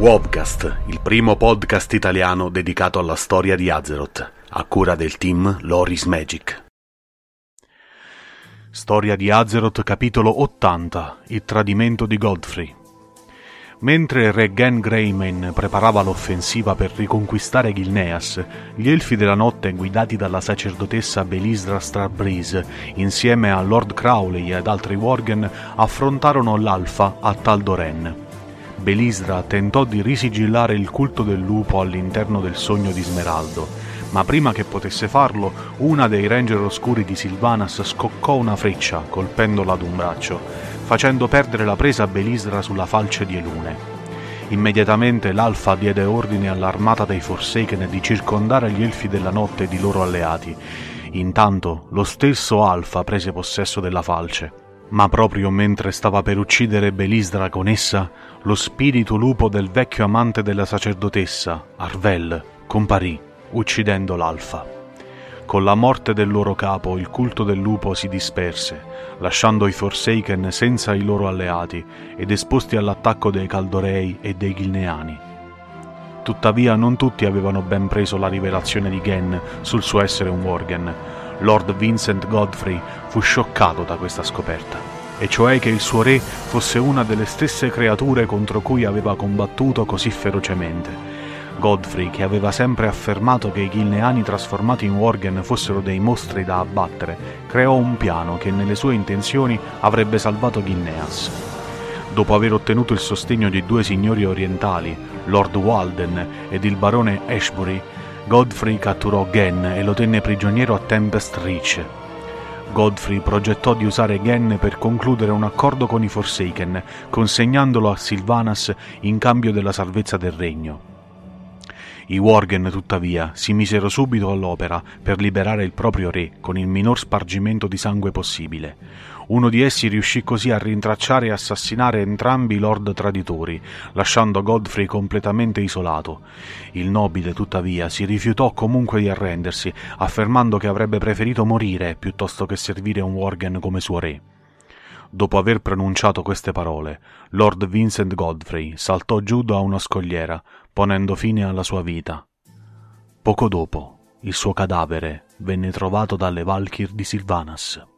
Wobcast, il primo podcast italiano dedicato alla storia di Azeroth, a cura del team Loris Magic. Storia di Azeroth capitolo 80 Il tradimento di Godfrey Mentre Re Gen Greymane preparava l'offensiva per riconquistare Gilneas, gli Elfi della Notte, guidati dalla sacerdotessa Belisra Starbreeze, insieme a Lord Crowley ed altri Worgen, affrontarono l'Alfa a Taldoren. Belisra tentò di risigillare il culto del lupo all'interno del sogno di Smeraldo, ma prima che potesse farlo, una dei ranger oscuri di Silvanas scoccò una freccia, colpendola ad un braccio, facendo perdere la presa a Belisra sulla falce di Elune. Immediatamente l'Alfa diede ordine all'armata dei Forsaken di circondare gli Elfi della Notte ed i loro alleati. Intanto lo stesso Alfa prese possesso della falce. Ma proprio mentre stava per uccidere Belisra con essa, lo spirito lupo del vecchio amante della sacerdotessa, Arvel, comparì, uccidendo l'Alfa. Con la morte del loro capo il culto del lupo si disperse, lasciando i Forsaken senza i loro alleati ed esposti all'attacco dei Caldorei e dei Gilneani. Tuttavia non tutti avevano ben preso la rivelazione di Gen sul suo essere un Worgen, Lord Vincent Godfrey fu scioccato da questa scoperta, e cioè che il suo re fosse una delle stesse creature contro cui aveva combattuto così ferocemente. Godfrey, che aveva sempre affermato che i Gilneani trasformati in Worgen fossero dei mostri da abbattere, creò un piano che nelle sue intenzioni avrebbe salvato Gilneas. Dopo aver ottenuto il sostegno di due signori orientali, Lord Walden ed il barone Ashbury, Godfrey catturò Gen e lo tenne prigioniero a Tempest Reach. Godfrey progettò di usare Gen per concludere un accordo con i Forsaken, consegnandolo a Sylvanas in cambio della salvezza del regno. I Worgen, tuttavia, si misero subito all'opera per liberare il proprio re con il minor spargimento di sangue possibile. Uno di essi riuscì così a rintracciare e assassinare entrambi i lord traditori, lasciando Godfrey completamente isolato. Il nobile, tuttavia, si rifiutò comunque di arrendersi, affermando che avrebbe preferito morire piuttosto che servire un Worgen come suo re. Dopo aver pronunciato queste parole, Lord Vincent Godfrey saltò giù da una scogliera, ponendo fine alla sua vita. Poco dopo, il suo cadavere venne trovato dalle Valkyr di Sylvanas.